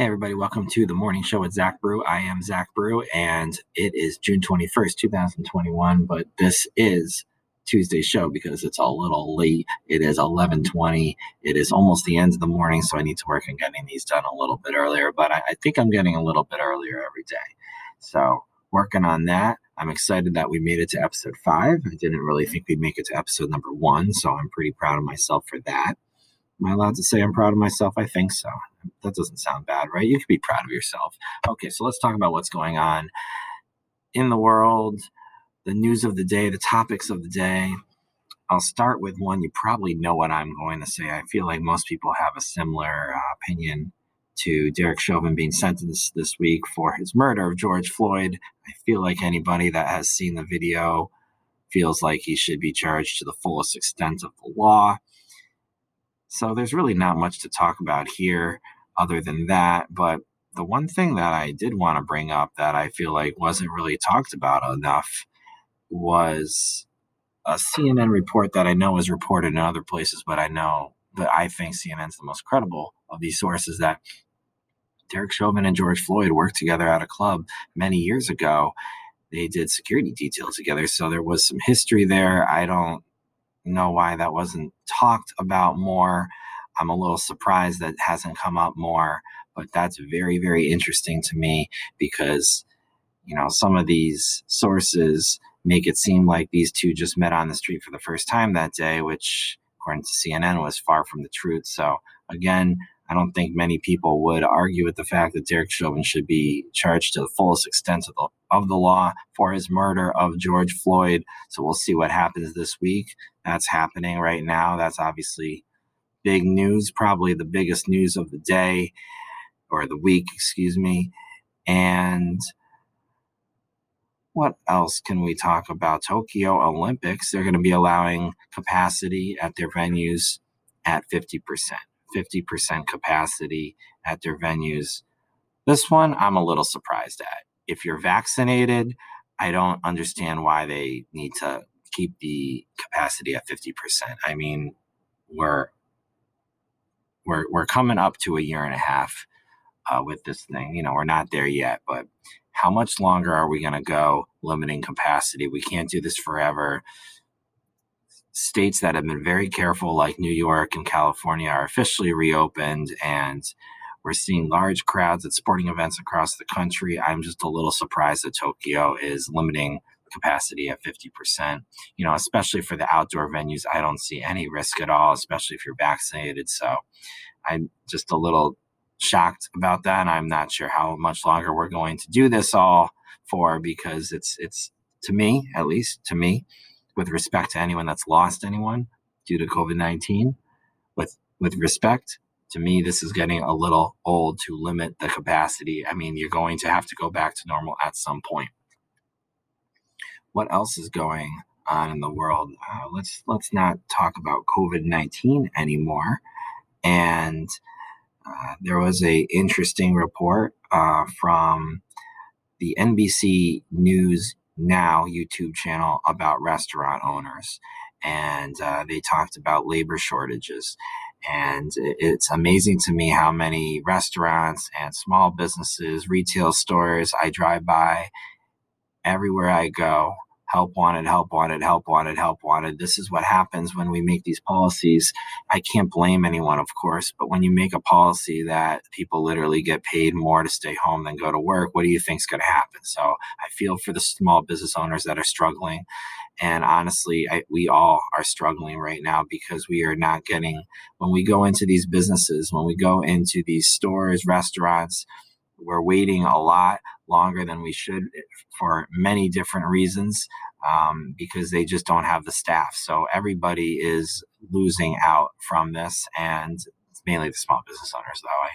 Hey, everybody, welcome to the morning show with Zach Brew. I am Zach Brew, and it is June 21st, 2021, but this is Tuesday's show because it's a little late. It is 11:20. It is almost the end of the morning, so I need to work on getting these done a little bit earlier. But I, I think I'm getting a little bit earlier every day. So working on that. I'm excited that we made it to episode five. I didn't really think we'd make it to episode number one, so I'm pretty proud of myself for that. Am I allowed to say I'm proud of myself? I think so. That doesn't sound bad, right? You can be proud of yourself. Okay, so let's talk about what's going on in the world, the news of the day, the topics of the day. I'll start with one you probably know what I'm going to say. I feel like most people have a similar uh, opinion to Derek Chauvin being sentenced this week for his murder of George Floyd. I feel like anybody that has seen the video feels like he should be charged to the fullest extent of the law. So there's really not much to talk about here other than that. But the one thing that I did want to bring up that I feel like wasn't really talked about enough was a CNN report that I know is reported in other places, but I know that I think CNN's the most credible of these sources that Derek Chauvin and George Floyd worked together at a club many years ago. They did security details together. So there was some history there. I don't know why that wasn't talked about more. I'm a little surprised that hasn't come up more, but that's very, very interesting to me because, you know, some of these sources make it seem like these two just met on the street for the first time that day, which, according to CNN, was far from the truth. So, again, I don't think many people would argue with the fact that Derek Chauvin should be charged to the fullest extent of the, of the law for his murder of George Floyd. So we'll see what happens this week. That's happening right now. That's obviously big news, probably the biggest news of the day or the week, excuse me. And what else can we talk about? Tokyo Olympics, they're going to be allowing capacity at their venues at 50%. 50% capacity at their venues. This one, I'm a little surprised at. If you're vaccinated, I don't understand why they need to keep the capacity at 50%. I mean, we're we're we're coming up to a year and a half uh, with this thing. You know, we're not there yet, but how much longer are we going to go limiting capacity? We can't do this forever states that have been very careful, like New York and California, are officially reopened, and we're seeing large crowds at sporting events across the country. I'm just a little surprised that Tokyo is limiting capacity at 50%. You know, especially for the outdoor venues, I don't see any risk at all, especially if you're vaccinated. So I'm just a little shocked about that. I'm not sure how much longer we're going to do this all for because it's it's to me, at least to me, with respect to anyone that's lost anyone due to COVID 19. With, with respect, to me, this is getting a little old to limit the capacity. I mean, you're going to have to go back to normal at some point. What else is going on in the world? Uh, let's let's not talk about COVID nineteen anymore. And uh, there was a interesting report uh, from the NBC News now YouTube channel about restaurant owners. And uh, they talked about labor shortages. And it's amazing to me how many restaurants and small businesses, retail stores I drive by everywhere I go help wanted, help wanted, help wanted, help wanted. This is what happens when we make these policies. I can't blame anyone, of course, but when you make a policy that people literally get paid more to stay home than go to work, what do you think is going to happen? So I feel for the small business owners that are struggling. And honestly, I, we all are struggling right now because we are not getting, when we go into these businesses, when we go into these stores, restaurants, we're waiting a lot longer than we should for many different reasons um, because they just don't have the staff. So everybody is losing out from this, and mainly the small business owners, though. I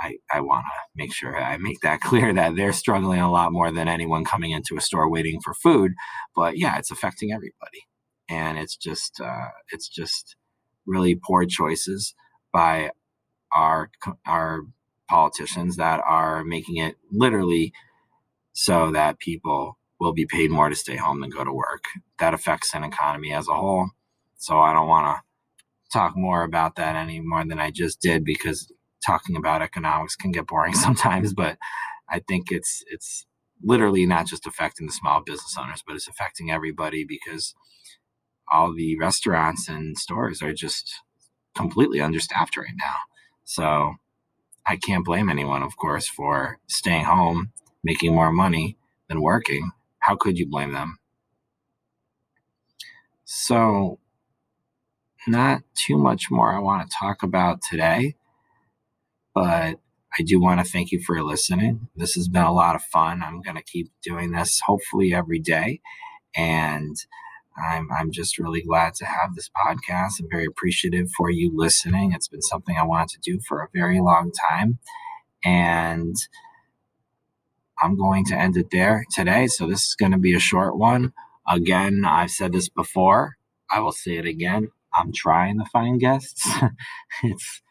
I, I want to make sure I make that clear that they're struggling a lot more than anyone coming into a store waiting for food. But yeah, it's affecting everybody, and it's just uh, it's just really poor choices by our our politicians that are making it literally so that people will be paid more to stay home than go to work. That affects an economy as a whole. So I don't want to talk more about that any more than I just did because talking about economics can get boring sometimes, but I think it's it's literally not just affecting the small business owners, but it's affecting everybody because all the restaurants and stores are just completely understaffed right now. So I can't blame anyone, of course, for staying home, making more money than working. How could you blame them? So, not too much more I want to talk about today, but I do want to thank you for listening. This has been a lot of fun. I'm going to keep doing this hopefully every day. And I'm, I'm just really glad to have this podcast. I'm very appreciative for you listening. It's been something I wanted to do for a very long time. And I'm going to end it there today. So this is going to be a short one. Again, I've said this before. I will say it again. I'm trying to find guests. it's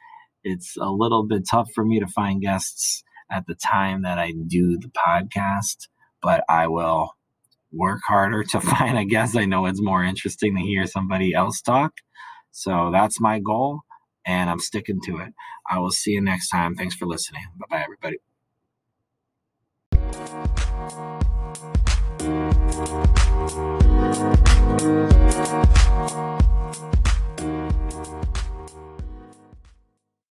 it's a little bit tough for me to find guests at the time that I do the podcast, but I will work harder to find a guest. I know it's more interesting to hear somebody else talk. So that's my goal, and I'm sticking to it. I will see you next time. Thanks for listening. Bye bye, everybody.